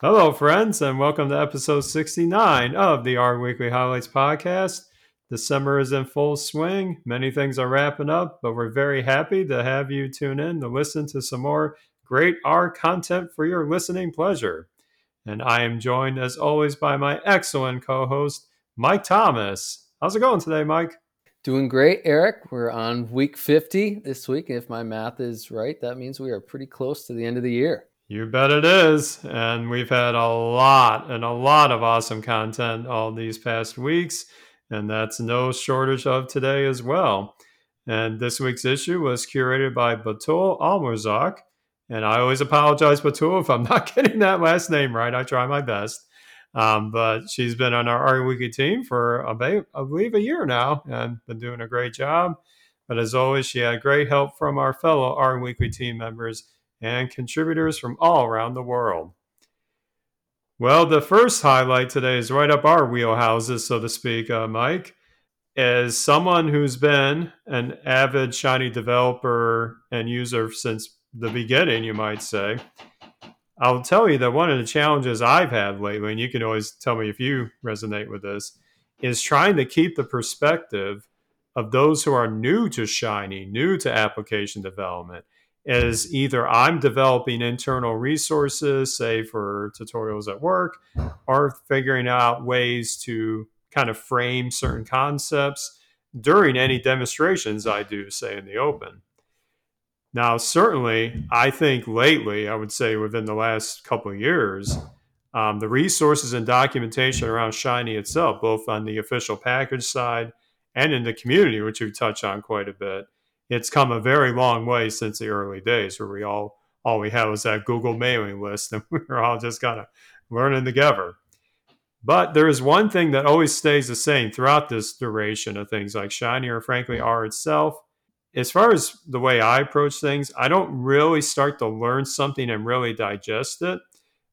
Hello, friends, and welcome to episode 69 of the R Weekly Highlights podcast. The summer is in full swing. Many things are wrapping up, but we're very happy to have you tune in to listen to some more great R content for your listening pleasure. And I am joined, as always, by my excellent co host, Mike Thomas. How's it going today, Mike? Doing great, Eric. We're on week 50 this week. If my math is right, that means we are pretty close to the end of the year. You bet it is. And we've had a lot and a lot of awesome content all these past weeks. And that's no shortage of today as well. And this week's issue was curated by Batool Almarzouq. And I always apologize, Batool, if I'm not getting that last name right. I try my best. Um, but she's been on R Weekly team for, about, I believe, a year now and been doing a great job. But as always, she had great help from our fellow R Weekly team members and contributors from all around the world. Well, the first highlight today is right up our wheelhouses, so to speak, uh, Mike. As someone who's been an avid Shiny developer and user since the beginning, you might say, I'll tell you that one of the challenges I've had lately, and you can always tell me if you resonate with this, is trying to keep the perspective of those who are new to Shiny, new to application development, is either I'm developing internal resources, say for tutorials at work, or figuring out ways to kind of frame certain concepts during any demonstrations I do, say in the open. Now, certainly, I think lately, I would say within the last couple of years, um, the resources and documentation around Shiny itself, both on the official package side and in the community, which we touch on quite a bit, it's come a very long way since the early days where we all all we had was that Google mailing list and we were all just kind of learning together. But there is one thing that always stays the same throughout this duration of things like Shiny or frankly R itself. As far as the way I approach things, I don't really start to learn something and really digest it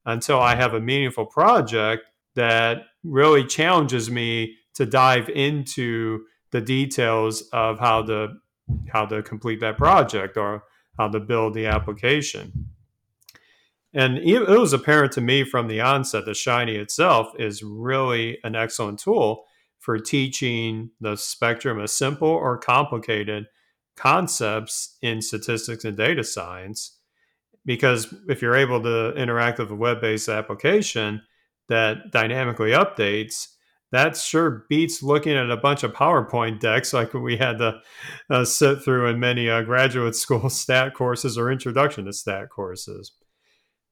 until I have a meaningful project that really challenges me to dive into the details of how the how to complete that project or how to build the application. And it was apparent to me from the onset that Shiny itself is really an excellent tool for teaching the spectrum of simple or complicated concepts in statistics and data science. Because if you're able to interact with a web based application that dynamically updates, that sure beats looking at a bunch of PowerPoint decks like we had to uh, sit through in many uh, graduate school stat courses or introduction to stat courses.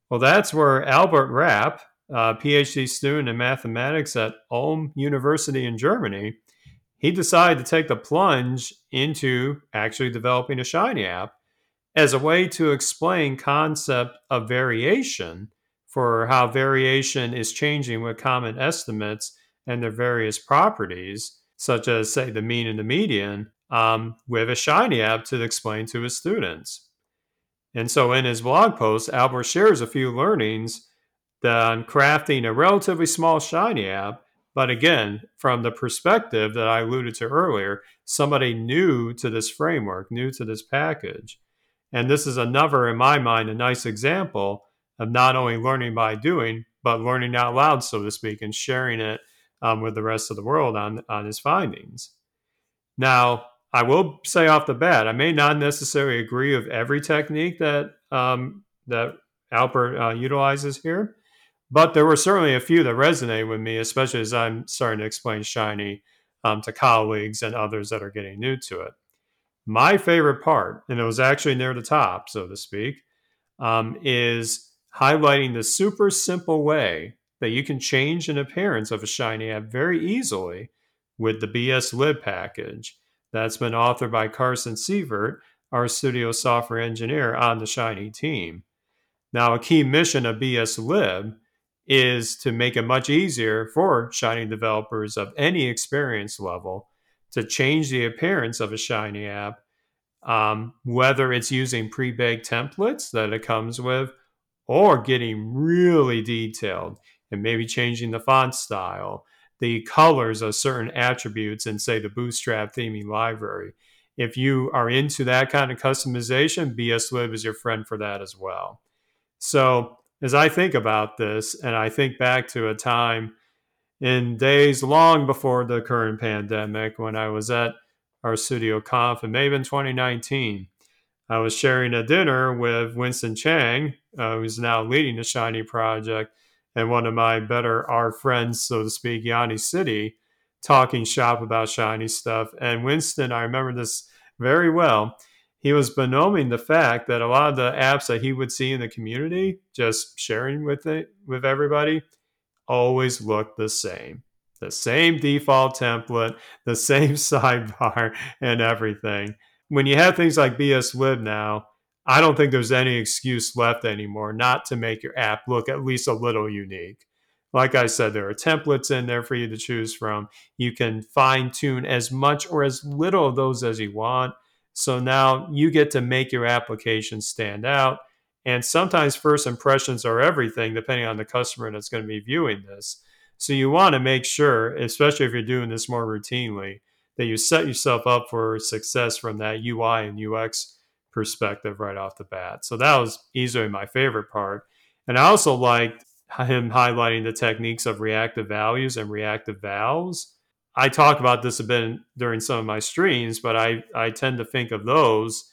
Well, that's where Albert Rapp, a PhD student in mathematics at Ulm University in Germany, he decided to take the plunge into actually developing a Shiny app as a way to explain concept of variation for how variation is changing with common estimates and their various properties, such as, say, the mean and the median, um, with a Shiny app to explain to his students. And so in his blog post, Albert shares a few learnings on crafting a relatively small Shiny app, but again, from the perspective that I alluded to earlier, somebody new to this framework, new to this package. And this is another, in my mind, a nice example of not only learning by doing, but learning out loud, so to speak, and sharing it um, with the rest of the world on, on his findings. Now, I will say off the bat, I may not necessarily agree with every technique that um, that Albert uh, utilizes here, but there were certainly a few that resonate with me, especially as I'm starting to explain Shiny um, to colleagues and others that are getting new to it. My favorite part, and it was actually near the top, so to speak, um, is highlighting the super simple way that you can change an appearance of a Shiny app very easily with the bslib package that's been authored by Carson Sievert, RStudio software engineer on the Shiny team. Now, a key mission of bslib is to make it much easier for Shiny developers of any experience level to change the appearance of a Shiny app, um, whether it's using pre baked templates that it comes with or getting really detailed and maybe changing the font style, the colors of certain attributes in, say, the Bootstrap theming library. If you are into that kind of customization, bslib is your friend for that as well. So, as I think about this, and I think back to a time in days long before the current pandemic when I was at RStudio Conf, and maybe in 2019, I was sharing a dinner with Winston Chang, uh, who's now leading the Shiny project, and one of my better our friends, so to speak, Yihui Xie, talking shop about Shiny stuff. And Winston, I remember this very well. He was benoming the fact that a lot of the apps that he would see in the community, just sharing with it with everybody, always look the same. The same default template, the same sidebar, and everything. When you have things like bslib now, I don't think there's any excuse left anymore not to make your app look at least a little unique. Like I said, there are templates in there for you to choose from. You can fine tune as much or as little of those as you want. So now you get to make your application stand out and sometimes first impressions are everything, depending on the customer that's going to be viewing this. So you want to make sure, especially if you're doing this more routinely, that you set yourself up for success from that UI and UX perspective right off the bat. So that was easily my favorite part. And I also liked him highlighting the techniques of reactive values and reactive vals. I talk about this a bit during some of my streams, but I, I tend to think of those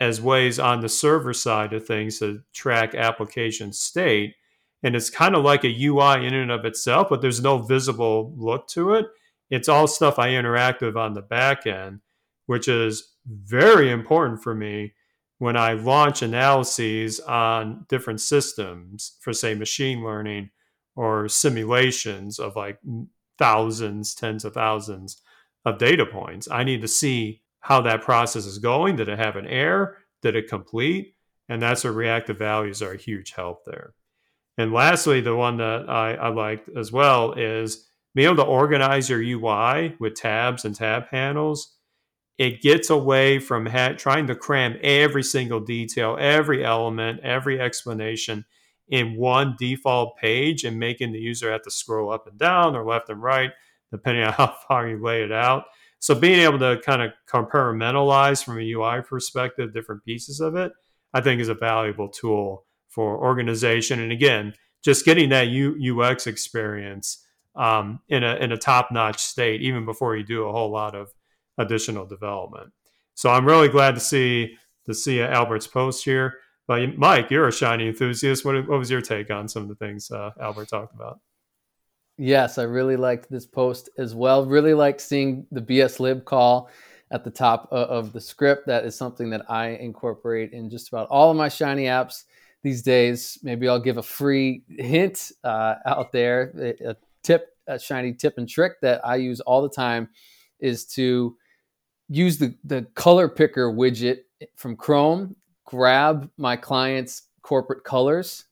as ways on the server side of things to track application state. And it's kind of like a UI in and of itself, but there's no visible look to it. It's all stuff I interact with on the back end, which is very important for me when I launch analyses on different systems for, say, machine learning or simulations of like thousands, tens of thousands of data points. I need to see how that process is going. Did it have an error? Did it complete? And that's where reactive values are a huge help there. And lastly, the one that I, I liked as well is being able to organize your UI with tabs and tab panels. It gets away from ha- trying to cram every single detail, every element, every explanation in one default page and making the user have to scroll up and down or left and right, depending on how far you lay it out. So being able to kind of compartmentalize from a UI perspective different pieces of it, I think is a valuable tool for organization. And again, just getting that U- UX experience um, in a in a top notch state, even before you do a whole lot of additional development. So I'm really glad to see to see Albert's post here. But Mike, you're a shiny enthusiast. What, what was your take on some of the things uh, Albert talked about? Yes, I really liked this post as well. Really liked seeing the bslib call at the top of the script. That is something that I incorporate in just about all of my Shiny apps these days. Maybe I'll give a free hint uh, out there. A tip, a Shiny tip and trick that I use all the time is to use the, the color picker widget from Chrome, grab my client's corporate colors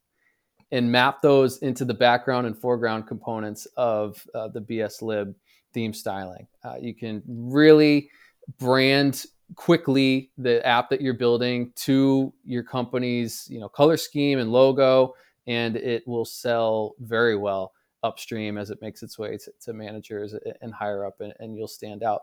and map those into the background and foreground components of uh, the bslib theme styling. Uh, you can really brand quickly the app that you're building to your company's you know color scheme and logo and it will sell very well upstream as it makes its way to, to managers and higher up and, and you'll stand out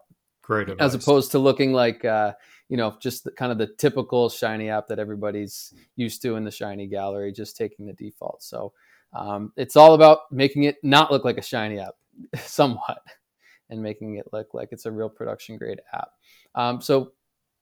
Great advice. As opposed to looking like, uh, you know, just the, kind of the typical Shiny app that everybody's used to in the Shiny gallery, just taking the default. So um, it's all about making it not look like a Shiny app somewhat and making it look like it's a real production grade app. Um, so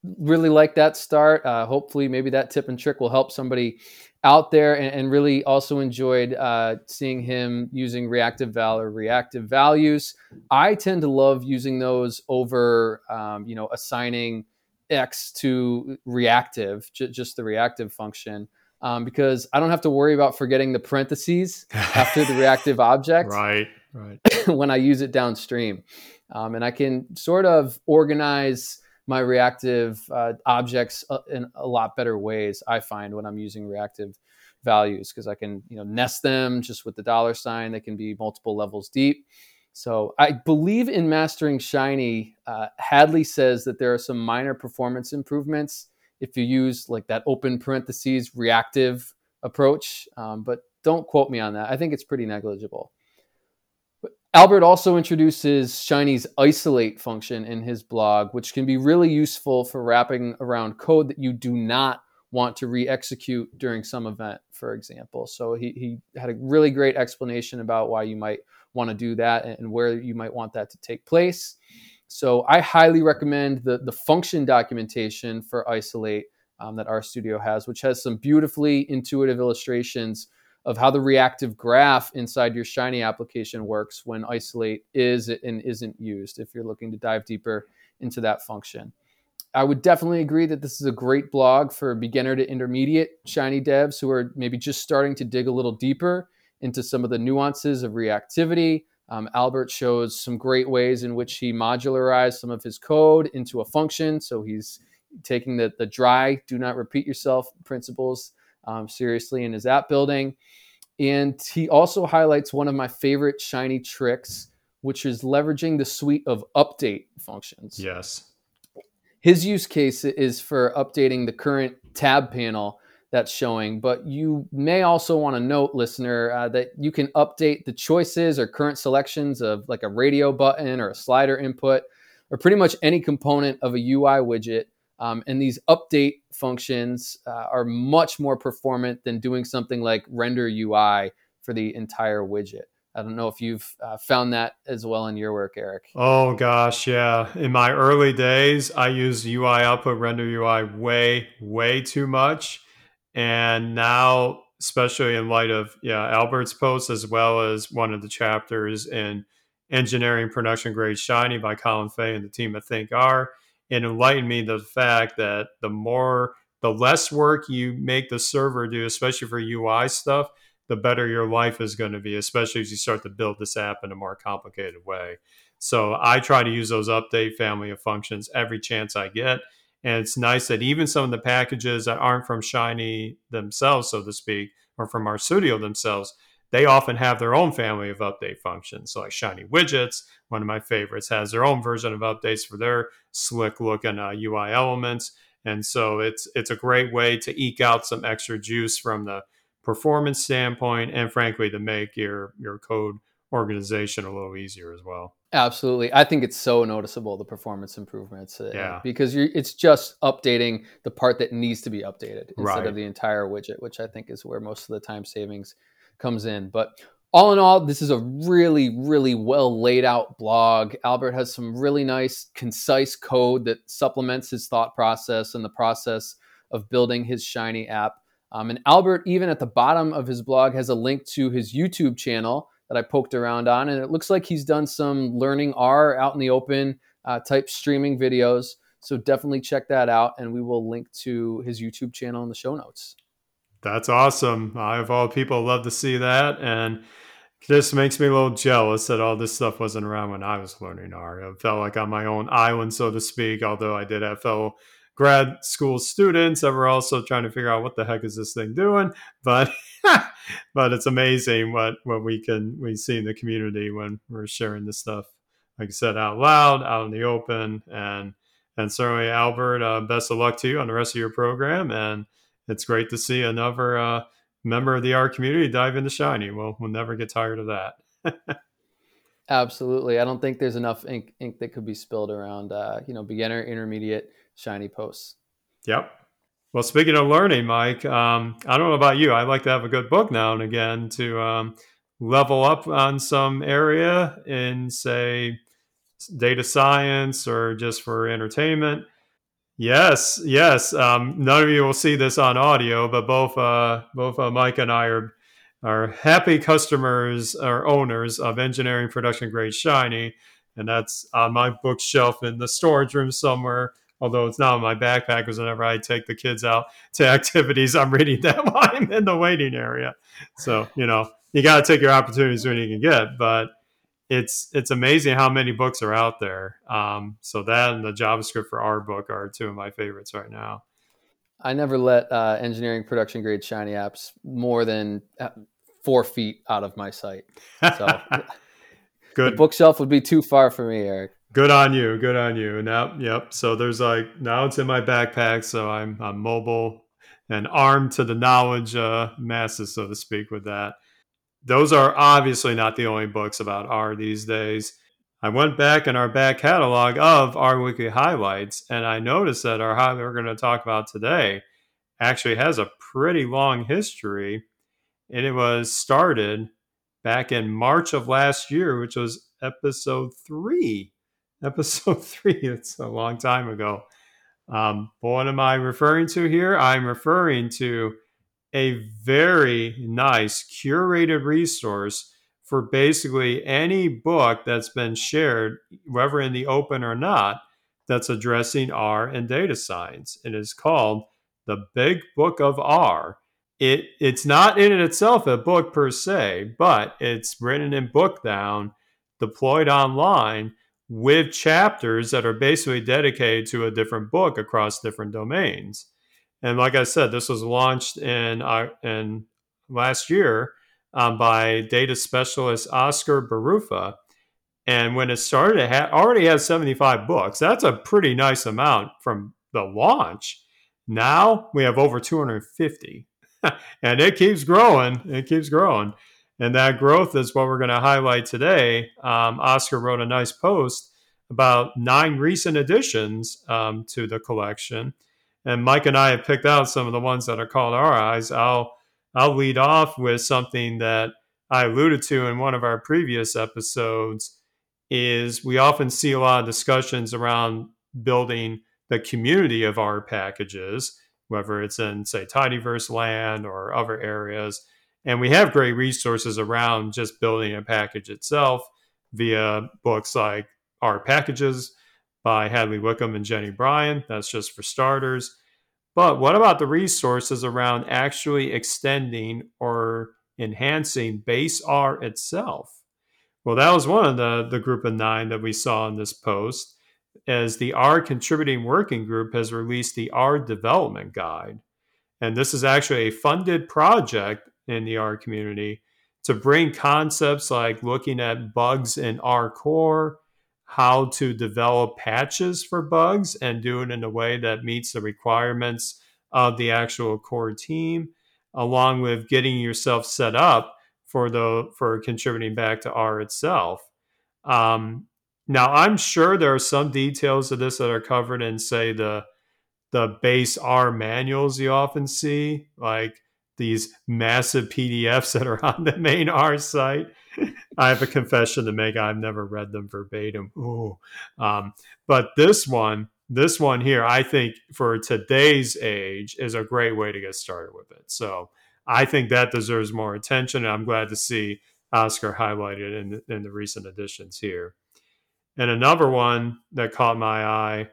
really like that start. Uh, hopefully, maybe that tip and trick will help somebody out there and, and really also enjoyed uh, seeing him using reactive val or reactive values. I tend to love using those over, um, you know, assigning X to reactive, j- just the reactive function. Um, because I don't have to worry about forgetting the parentheses after the reactive object. Right, right. when I use it downstream. Um, and I can sort of organize my reactive uh, objects uh, in a lot better ways. I find when I'm using reactive values because I can you know nest them just with the dollar sign. They can be multiple levels deep. So I believe in mastering Shiny. Uh, Hadley says that there are some minor performance improvements if you use like that open parentheses reactive approach, um, but don't quote me on that. I think it's pretty negligible. Albert also introduces Shiny's isolate function in his blog, which can be really useful for wrapping around code that you do not want to re-execute during some event, for example. So he, he had a really great explanation about why you might want to do that and where you might want that to take place. So I highly recommend the, the function documentation for Isolate um, that RStudio has, which has some beautifully intuitive illustrations of how the reactive graph inside your Shiny application works when Isolate is and isn't used if you're looking to dive deeper into that function. I would definitely agree that this is a great blog for beginner to intermediate Shiny devs who are maybe just starting to dig a little deeper into some of the nuances of reactivity. Um, Albert shows some great ways in which he modularized some of his code into a function. So he's taking the, the dry, do not repeat yourself principles um, seriously in his app building. And he also highlights one of my favorite Shiny tricks, which is leveraging the suite of update functions. Yes. His use case is for updating the current tab panel that's showing, but you may also want to note, listener, uh, that you can update the choices or current selections of like a radio button or a slider input or pretty much any component of a UI widget um, and these update functions uh, are much more performant than doing something like render UI for the entire widget. I don't know if you've uh, found that as well in your work, Eric. Oh gosh, yeah. In my early days, I used UI output render UI way, way too much, and now, especially in light of yeah Albert's post as well as one of the chapters in engineering production grade shiny by Colin Fay and the team at ThinkR it enlightened me the fact that the more the less work you make the server do especially for ui stuff the better your life is going to be especially as you start to build this app in a more complicated way. So i try to use those update family of functions every chance i get and it's nice that even some of the packages that aren't from shiny themselves so to speak or from RStudio themselves they often have their own family of update functions. So like Shiny Widgets, one of my favorites, has their own version of updates for their slick looking uh, UI elements. And so it's it's a great way to eke out some extra juice from the performance standpoint, and frankly, to make your your code organization a little easier as well. Absolutely, I think it's so noticeable the performance improvements. Uh, yeah, because it's just updating the part that needs to be updated instead right. of the entire widget, which I think is where most of the time savings comes in. But all in all, this is a really, really well laid out blog. Albert has some really nice, concise code that supplements his thought process and the process of building his Shiny app. Um, and Albert, even at the bottom of his blog, has a link to his YouTube channel that I poked around on. And it looks like he's done some learning R out in the open uh, type streaming videos. So definitely check that out. And we will link to his YouTube channel in the show notes. That's awesome. I, of all people, love to see that. And just makes me a little jealous that all this stuff wasn't around when I was learning R. I felt like on my own island, so to speak, although I did have fellow grad school students that were also trying to figure out what the heck is this thing doing. But but it's amazing what, what we can we see in the community when we're sharing this stuff, like I said, out loud, out in the open. And and certainly Albert, uh, best of luck to you on the rest of your program. And it's great to see another uh, member of the R community dive into Shiny. Well, we'll never get tired of that. Absolutely. I don't think there's enough ink, ink that could be spilled around, uh, you know, beginner, intermediate, Shiny posts. Yep. Well, speaking of learning, Mike, um, I don't know about you. I like to have a good book now and again to um, level up on some area in, say, data science or just for entertainment. Yes, yes. Um, none of you will see this on audio, but both uh, both uh, Mike and I are are happy customers or owners of engineering production grade shiny, and that's on my bookshelf in the storage room somewhere. Although it's not in my backpack, because whenever I take the kids out to activities, I'm reading that while I'm in the waiting area. So you know, you got to take your opportunities when you can get. But it's it's amazing how many books are out there. Um, so that and the JavaScript for R book are two of my favorites right now. I never let uh, engineering production grade Shiny apps more than uh, four feet out of my sight. So good the bookshelf would be too far for me, Eric. Good on you. Good on you. Now, yep. So there's like now it's in my backpack, so I'm I'm mobile and armed to the knowledge uh, masses, so to speak, with that those are obviously not the only books about R these days. I went back in our back catalog of R Weekly highlights, and I noticed that our highlight we're going to talk about today actually has a pretty long history. And it was started back in March of last year, which was episode three. Episode three, it's a long time ago. Um, what am I referring to here? I'm referring to a very nice curated resource for basically any book that's been shared, whether in the open or not, that's addressing R and data science. It is called The Big Book of R. It, it's not in itself a book per se, but it's written in Bookdown, deployed online with chapters that are basically dedicated to a different book across different domains. And like I said, this was launched in uh, in last year um, by data specialist Oscar Baruffa. And when it started, it had, already had 75 books. That's a pretty nice amount from the launch. Now we have over 250, and it keeps growing. It keeps growing. And that growth is what we're going to highlight today. Um, Oscar wrote a nice post about nine recent additions um, to the collection. And Mike and I have picked out some of the ones that are called our eyes. I'll I'll lead off with something that I alluded to in one of our previous episodes is we often see a lot of discussions around building the community of our packages, whether it's in say Tidyverse land or other areas. And we have great resources around just building a package itself via books like R Packages by Hadley Wickham and Jenny Bryan. That's just for starters. But what about the resources around actually extending or enhancing base R itself? Well, that was one of the, the group of nine that we saw in this post, as the R Contributing Working Group has released the R Development Guide. And this is actually a funded project in the R community to bring concepts like looking at bugs in R core, how to develop patches for bugs and do it in a way that meets the requirements of the actual core team, along with getting yourself set up for the for contributing back to R itself. Um, now, I'm sure there are some details of this that are covered in, say, the the base R manuals you often see, like these massive PDFs that are on the main R site. I have a confession to make. I've never read them verbatim. Ooh. Um, but this one, this one here, I think for today's age is a great way to get started with it. So I think that deserves more attention. And I'm glad to see Oscar highlighted in, in the recent editions here. And another one that caught my eye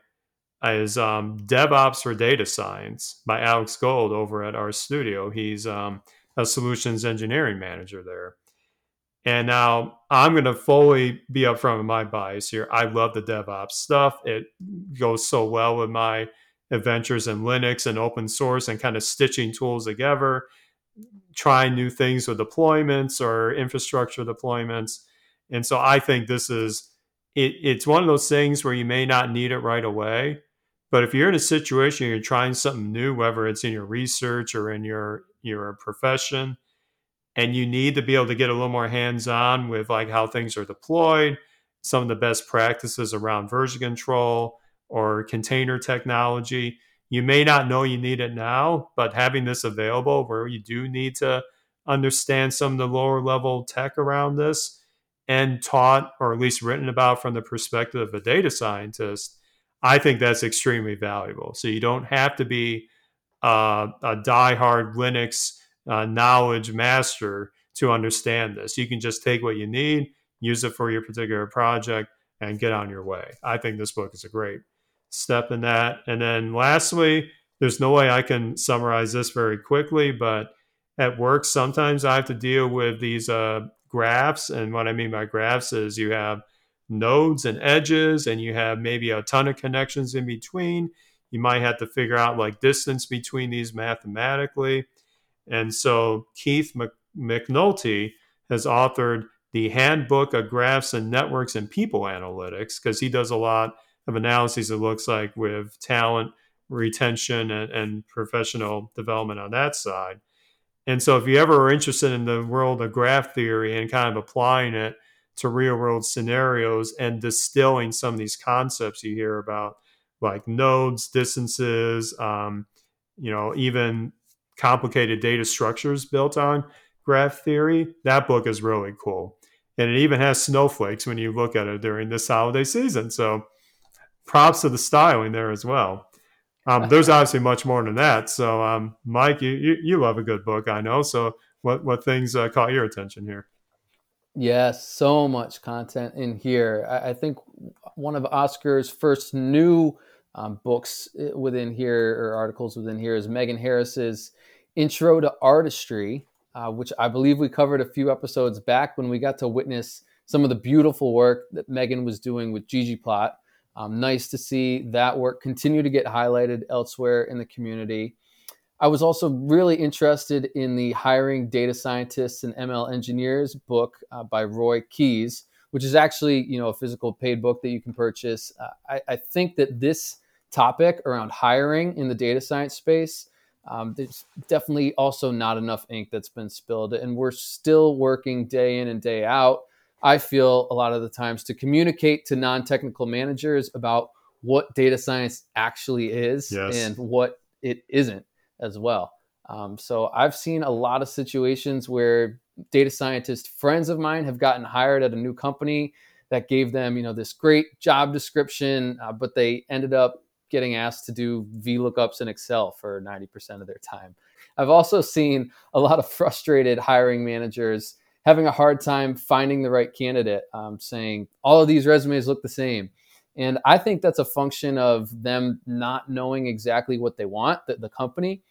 is um, DevOps for Data Science by Alex Gold over at RStudio. He's um, a solutions engineering manager there. And now I'm going to fully be upfront with my bias here. I love the DevOps stuff. It goes so well with my adventures in Linux and open source and kind of stitching tools together, trying new things with deployments or infrastructure deployments. And so I think this is it, it's one of those things where you may not need it right away. But if you're in a situation you're trying something new, whether it's in your research or in your your profession, and you need to be able to get a little more hands on with like how things are deployed, some of the best practices around version control or container technology. You may not know you need it now, but having this available where you do need to understand some of the lower level tech around this and taught or at least written about from the perspective of a data scientist, I think that's extremely valuable. So you don't have to be uh, a diehard Linux uh, knowledge master to understand this. You can just take what you need, use it for your particular project, and get on your way. I think this book is a great step in that. And then lastly, there's no way I can summarize this very quickly, but at work, sometimes I have to deal with these uh, graphs. And what I mean by graphs is you have nodes and edges, and you have maybe a ton of connections in between. You might have to figure out like distance between these mathematically. And so Keith McNulty has authored the Handbook of Graphs and Networks and People Analytics because he does a lot of analyses, it looks like, with talent retention and, and, professional development on that side. And so, if you ever are interested in the world of graph theory and kind of applying it to real world scenarios and distilling some of these concepts you hear about, like nodes, distances, um, you know, even complicated data structures built on graph theory. That book is really cool. And it even has snowflakes when you look at it during this holiday season. So props to the styling there as well. Um, there's obviously much more than that. So, um, Mike, you, you, you love a good book, I know. So, what what things uh, caught your attention here? Yes, so much content in here. I, I think one of Oscar's first new um, books eh, within here or articles within here is Megan Harris's Intro to Artistry, uh, which I believe we covered a few episodes back when we got to witness some of the beautiful work that Megan was doing with ggplot. Um, nice to see that work continue to get highlighted elsewhere in the community. I was also really interested in the Hiring Data Scientists and ML Engineers book uh, by Roy Keyes, which is actually you know a physical paid book that you can purchase. Uh, I, I, think that this topic around hiring in the data science space, um, there's definitely also not enough ink that's been spilled, and we're still working day in and day out I feel a lot of the times to communicate to non technical managers about what data science actually is yes. and what it isn't as well. Um, so I've seen a lot of situations where data scientist friends of mine have gotten hired at a new company that gave them, you know, this great job description, uh, but they ended up getting asked to do VLOOKUPs in Excel for 90% of their time. I've also seen a lot of frustrated hiring managers having a hard time finding the right candidate, um, saying all of these resumes look the same. And I think that's a function of them not knowing exactly what they want, the, the company,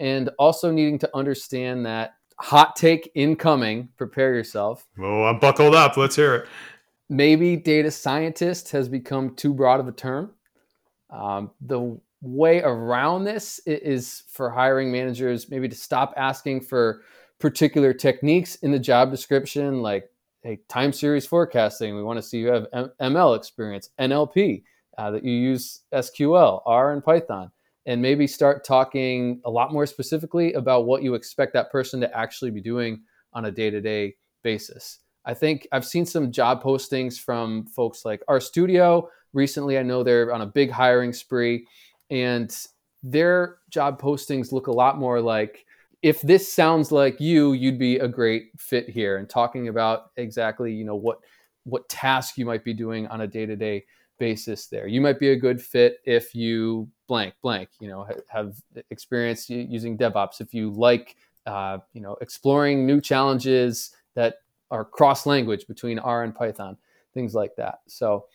and also needing to understand that hot take incoming, prepare yourself. Oh, I'm buckled up. Let's hear it. Maybe data scientist has become too broad of a term. Um, the way around this is for hiring managers maybe to stop asking for particular techniques in the job description, like hey, time series forecasting. We want to see you have M- ML experience, NLP, uh, that you use SQL, R, and Python, and maybe start talking a lot more specifically about what you expect that person to actually be doing on a day to day basis. I think I've seen some job postings from folks like RStudio recently. I know they're on a big hiring spree, and their job postings look a lot more like if this sounds like you, you'd be a great fit here. And talking about exactly, you know, what what task you might be doing on a day to day basis there. You might be a good fit if you blank blank, you know, have experience using DevOps. If you like, uh, you know, exploring new challenges that are cross language between R and Python, things like that. So.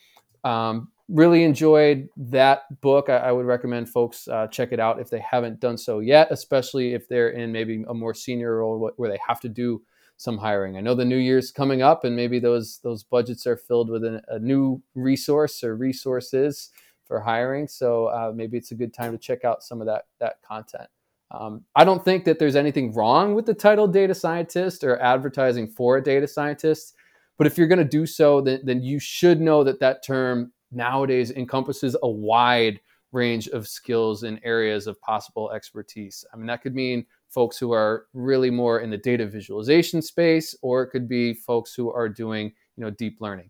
Um, really enjoyed that book. I, I would recommend folks uh, check it out if they haven't done so yet, especially if they're in maybe a more senior role where they have to do some hiring. I know the new year's coming up, and maybe those those budgets are filled with a, a new resource or resources for hiring. So uh, maybe it's a good time to check out some of that that content. Um, I don't think that there's anything wrong with the title data scientist or advertising for a data scientist. But if you're going to do so, then, then you should know that that term nowadays encompasses a wide range of skills and areas of possible expertise. I mean, that could mean folks who are really more in the data visualization space, or it could be folks who are doing, you know, deep learning.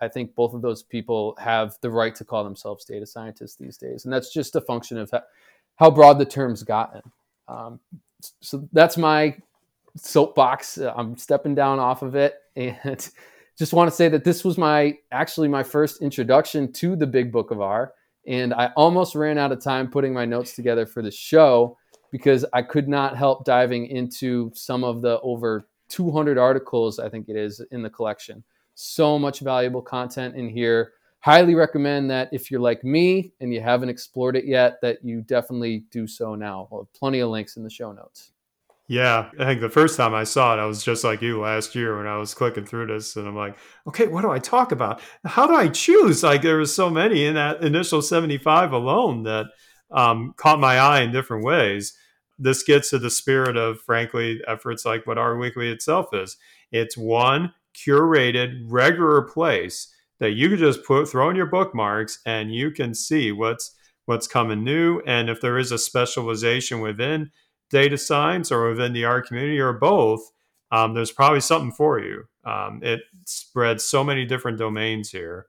I think both of those people have the right to call themselves data scientists these days, and that's just a function of how broad the term's gotten. Um, so that's my soapbox. I'm stepping down off of it, and just want to say that this was my actually my first introduction to the big book of R. And I almost ran out of time putting my notes together for the show because I could not help diving into some of the over 200 articles, I think it is, in the collection. So much valuable content in here. Highly recommend that if you're like me and you haven't explored it yet, that you definitely do so now. We'll have plenty of links in the show notes. Yeah, I think the first time I saw it, I was just like you last year when I was clicking through this, and I'm like, okay, what do I talk about? How do I choose? Like there was so many in that initial 75 alone that um, caught my eye in different ways. This gets to the spirit of, frankly, efforts like what R Weekly itself is. It's one curated, regular place that you can just put throw in your bookmarks, and you can see what's what's coming new, and if there is a specialization within data science or within the R community or both, um, there's probably something for you. Um, it spreads so many different domains here.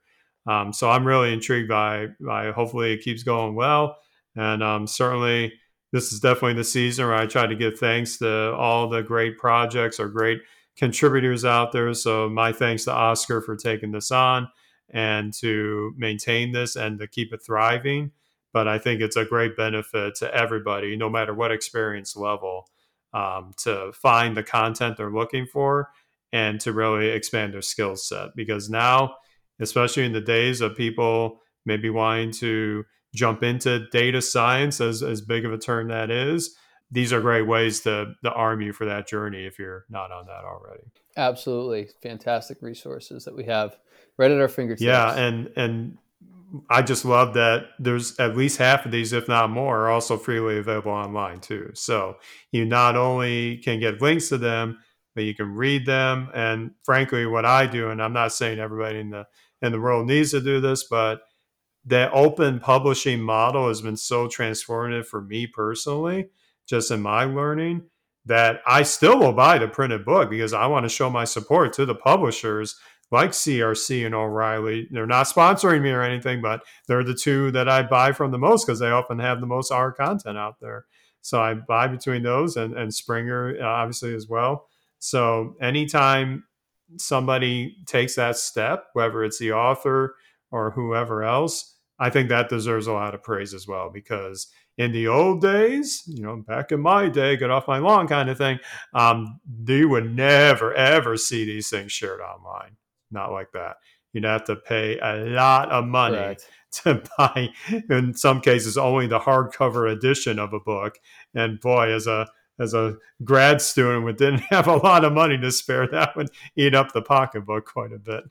Um, so I'm really intrigued by, by hopefully it keeps going well. And um, certainly this is definitely the season where I try to give thanks to all the great projects or great contributors out there. So my thanks to Oscar for taking this on and to maintain this and to keep it thriving. But I think it's a great benefit to everybody, no matter what experience level, um, to find the content they're looking for and to really expand their skill set. Because now, especially in the days of people maybe wanting to jump into data science, as, as big of a term that is, these are great ways to, to arm you for that journey if you're not on that already. Absolutely. Fantastic resources that we have right at our fingertips. Yeah. And, and, I just love that there's at least half of these, if not more, are also freely available online too. So you not only can get links to them, but you can read them. And frankly, what I do, and I'm not saying everybody in the in the world needs to do this, but the open publishing model has been so transformative for me personally, just in my learning, that I still will buy the printed book because I want to show my support to the publishers like CRC and O'Reilly. They're not sponsoring me or anything, but they're the two that I buy from the most because they often have the most R content out there. So I buy between those and, and Springer, uh, obviously, as well. So anytime somebody takes that step, whether it's the author or whoever else, I think that deserves a lot of praise as well because in the old days, you know, back in my day, get off my lawn kind of thing, um, you would never, ever see these things shared online. Not like that. You'd have to pay a lot of money right. to buy, in some cases, only the hardcover edition of a book. And boy, as a as a grad student we didn't have a lot of money to spare, that would eat up the pocketbook quite a bit.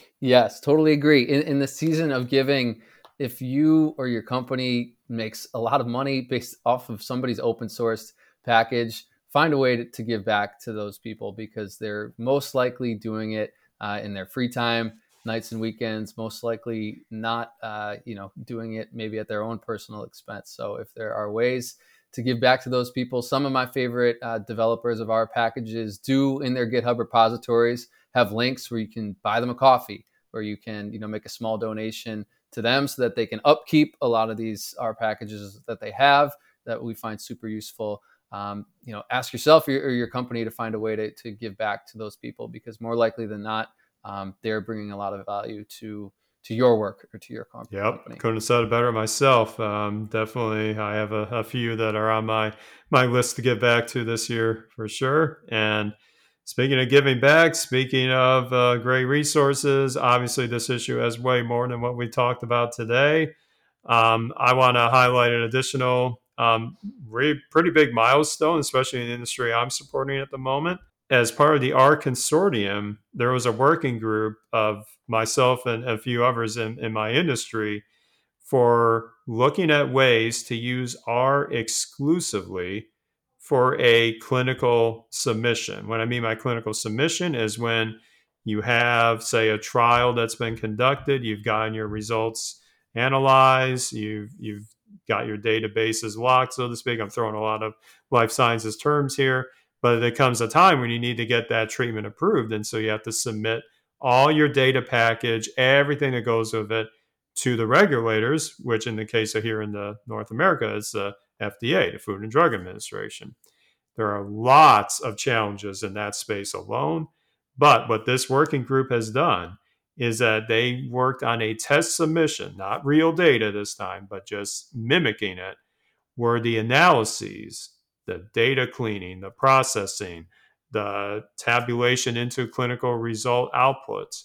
yes, totally agree. In, in the season of giving, if you or your company makes a lot of money based off of somebody's open source package, find a way to, to give back to those people because they're most likely doing it uh, in their free time, nights and weekends, most likely not, uh, you know, doing it maybe at their own personal expense. So if there are ways to give back to those people. Some of my favorite uh, developers of our packages do in their GitHub repositories have links where you can buy them a coffee, or you can you know make a small donation to them so that they can upkeep a lot of these R packages that they have that we find super useful. Um, you know, ask yourself or your, or your, company to find a way to, to give back to those people because more likely than not, um, they're bringing a lot of value to to your work or to your company. Yep, couldn't have said it better myself. Um, definitely, I have a, a, few that are on my my list to get back to this year for sure. And speaking of giving back, speaking of uh, great resources, obviously this issue has way more than what we talked about today. Um, I want to highlight an additional um, re- pretty big milestone, especially in the industry I'm supporting at the moment as part of the R consortium, there was a working group of myself and a few others in, in my industry for looking at ways to use R exclusively for a clinical submission. What I mean by clinical submission is when you have, say, a trial that's been conducted, you've gotten your results analyzed, you've you've got your databases locked, so to speak. I'm throwing a lot of life sciences terms here but there comes a time when you need to get that treatment approved. And so you have to submit all your data package, everything that goes with it to the regulators, which in the case of here in the North America is the FDA, the Food and Drug Administration. There are lots of challenges in that space alone. But what this working group has done is that they worked on a test submission, not real data this time, but just mimicking it, where the analyses the data cleaning, the processing, the tabulation into clinical result outputs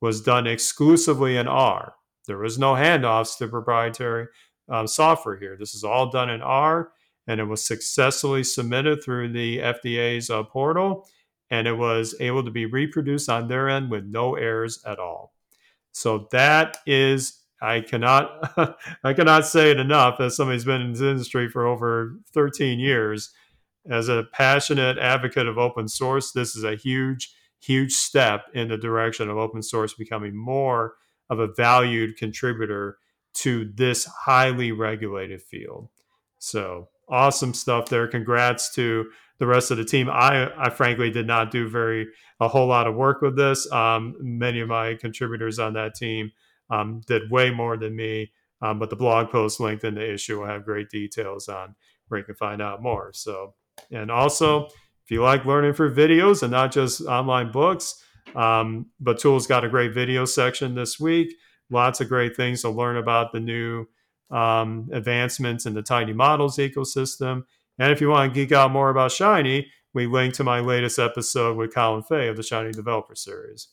was done exclusively in R. There was no handoffs to proprietary um, software here. This is all done in R, and it was successfully submitted through the FDA's uh, portal, and it was able to be reproduced on their end with no errors at all. So that is I cannot I cannot say it enough as somebody who's been in this industry for over 13 years. As a passionate advocate of open source, this is a huge, huge step in the direction of open source becoming more of a valued contributor to this highly regulated field. So awesome stuff there. Congrats to the rest of the team. I, I frankly did not do very a whole lot of work with this. Um, many of my contributors on that team um, did way more than me. Um, but the blog post linked in the issue will have great details on where you can find out more. So, and also, if you like learning through videos and not just online books, um, Batool's got a great video section this week. Lots of great things to learn about the new um, advancements in the tidymodels ecosystem. And if you want to geek out more about Shiny, we link to my latest episode with Colin Fay of the Shiny Developer Series.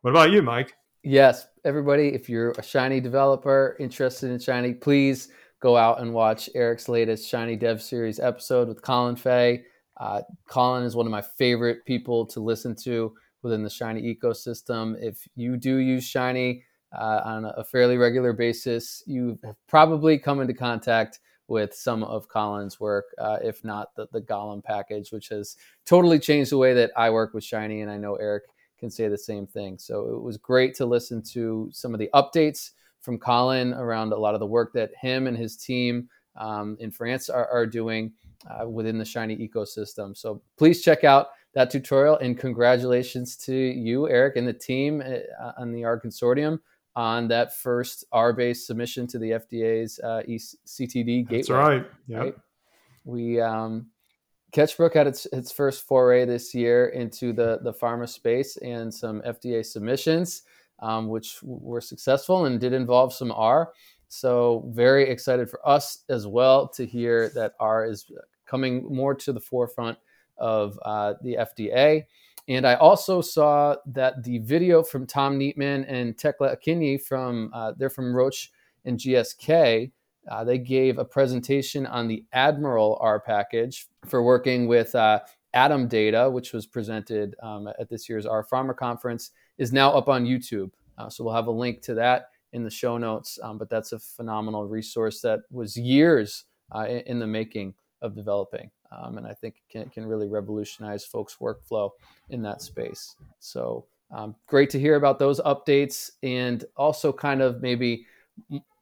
What about you, Mike? Yes, everybody, if you're a Shiny developer interested in Shiny, please go out and watch Eric's latest Shiny Dev Series episode with Colin Fay. Uh, Colin is one of my favorite people to listen to within the Shiny ecosystem. If you do use Shiny uh, on a fairly regular basis, you have probably come into contact with some of Colin's work, uh, if not the, the Golem package, which has totally changed the way that I work with Shiny. And I know Eric can say the same thing. So it was great to listen to some of the updates from Colin around a lot of the work that him and his team um, in France are, are doing uh, within the Shiny ecosystem. So please check out that tutorial and congratulations to you, Eric, and the team uh, on the R Consortium on that first R-based submission to the FDA's uh, CTD gateway. That's right. Yeah. Right? We um, Ketchbrook had its its first foray this year into the the pharma space and some FDA submissions, um, which were successful and did involve some R. So very excited for us as well to hear that R is coming more to the forefront of uh, the FDA. And I also saw that the video from Tom Neitmann and Tekla Akinyi from uh, they're from Roche and GSK. Uh, they gave a presentation on the Admiral R package for working with uh, ADaM Data, which was presented um, at this year's R Pharma conference, is now up on YouTube. Uh, so we'll have a link to that in the show notes. Um, but that's a phenomenal resource that was years uh, in the making of developing. Um, and I think can, can really revolutionize folks' workflow in that space. So um, great to hear about those updates. And also, kind of maybe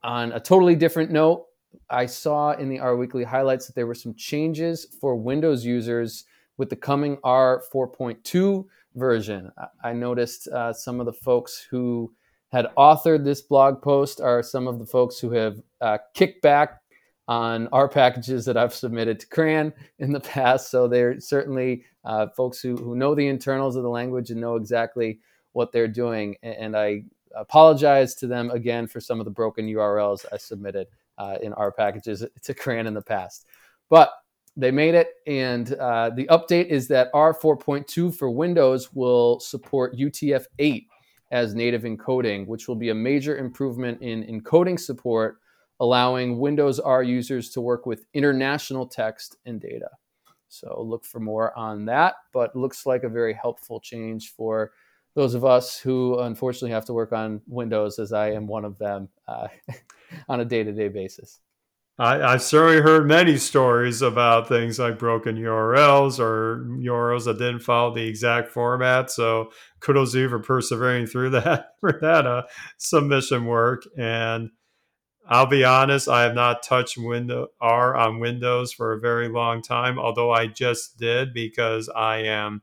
on a totally different note, I saw in the R Weekly highlights that there were some changes for Windows users with the coming R 4.2 version. I noticed uh, some of the folks who had authored this blog post are some of the folks who have uh, kicked back on our packages that I've submitted to CRAN in the past. So they're certainly uh, folks who, who know the internals of the language and know exactly what they're doing. And I apologize to them again for some of the broken URLs I submitted uh, in our packages to CRAN in the past. But they made it, and uh, the update is that R 4.2 for Windows will support UTF 8 as native encoding, which will be a major improvement in encoding support allowing Windows R users to work with international text and data. So look for more on that, but looks like a very helpful change for those of us who unfortunately have to work on Windows, as I am one of them, uh, on a day to day basis. I, I've certainly heard many stories about things like broken URLs or URLs that didn't follow the exact format. So kudos to you for persevering through that for that uh, submission work. And I'll be honest, I have not touched window R on Windows for a very long time, although I just did because I am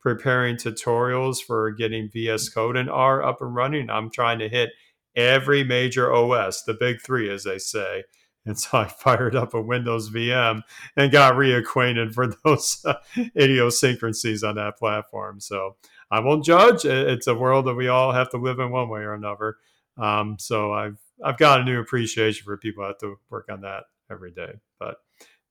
preparing tutorials for getting VS Code and R up and running. I'm trying to hit every major OS, the big three, as they say. And so I fired up a Windows VM and got reacquainted for those uh, idiosyncrasies on that platform. So I won't judge. It's a world that we all have to live in one way or another. Um, so I've I've got a new appreciation for people who have to work on that every day. But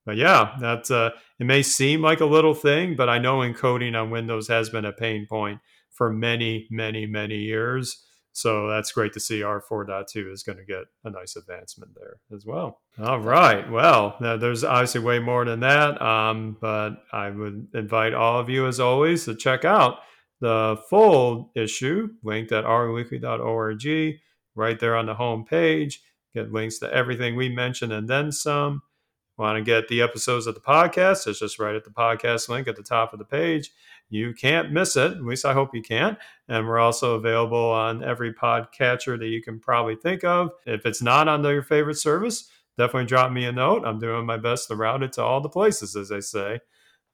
but yeah, that's uh, it may seem like a little thing, but I know encoding on Windows has been a pain point for many, many, many years. So that's great to see R4.2 is going to get a nice advancement there as well. All right. Well, there's obviously way more than that. Um, but I would invite all of you, as always, to check out the full issue linked at rweekly.org right there on the home page. Get links to everything we mentioned and then some. Want to get the episodes of the podcast? It's just right at the podcast link at the top of the page. You can't miss it. At least I hope you can't. And we're also available on every podcatcher that you can probably think of. If it's not on your favorite service, definitely drop me a note. I'm doing my best to route it to all the places, as they say.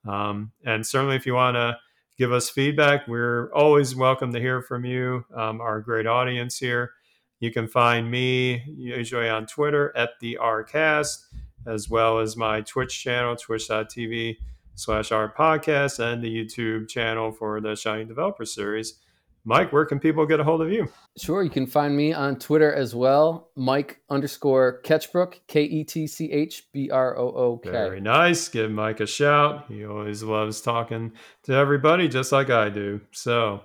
Um, and certainly, if you want to give us feedback, we're always welcome to hear from you, um, our great audience here. You can find me usually on Twitter at the Rcast. as well as my Twitch channel, twitch.tv slash R podcast, and the YouTube channel for the Shiny Developer Series. Mike, where can people get a hold of you? Sure, you can find me on Twitter as well, Mike underscore Ketchbrook, K E T C H B R O O K. Very nice. Give Mike a shout. He always loves talking to everybody, just like I do. So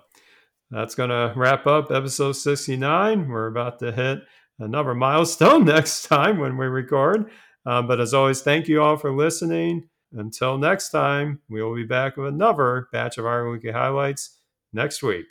that's going to wrap up episode 69. We're about to hit another milestone next time when we record. Um, but as always, thank you all for listening. Until next time, we will be back with another batch of R Weekly highlights next week.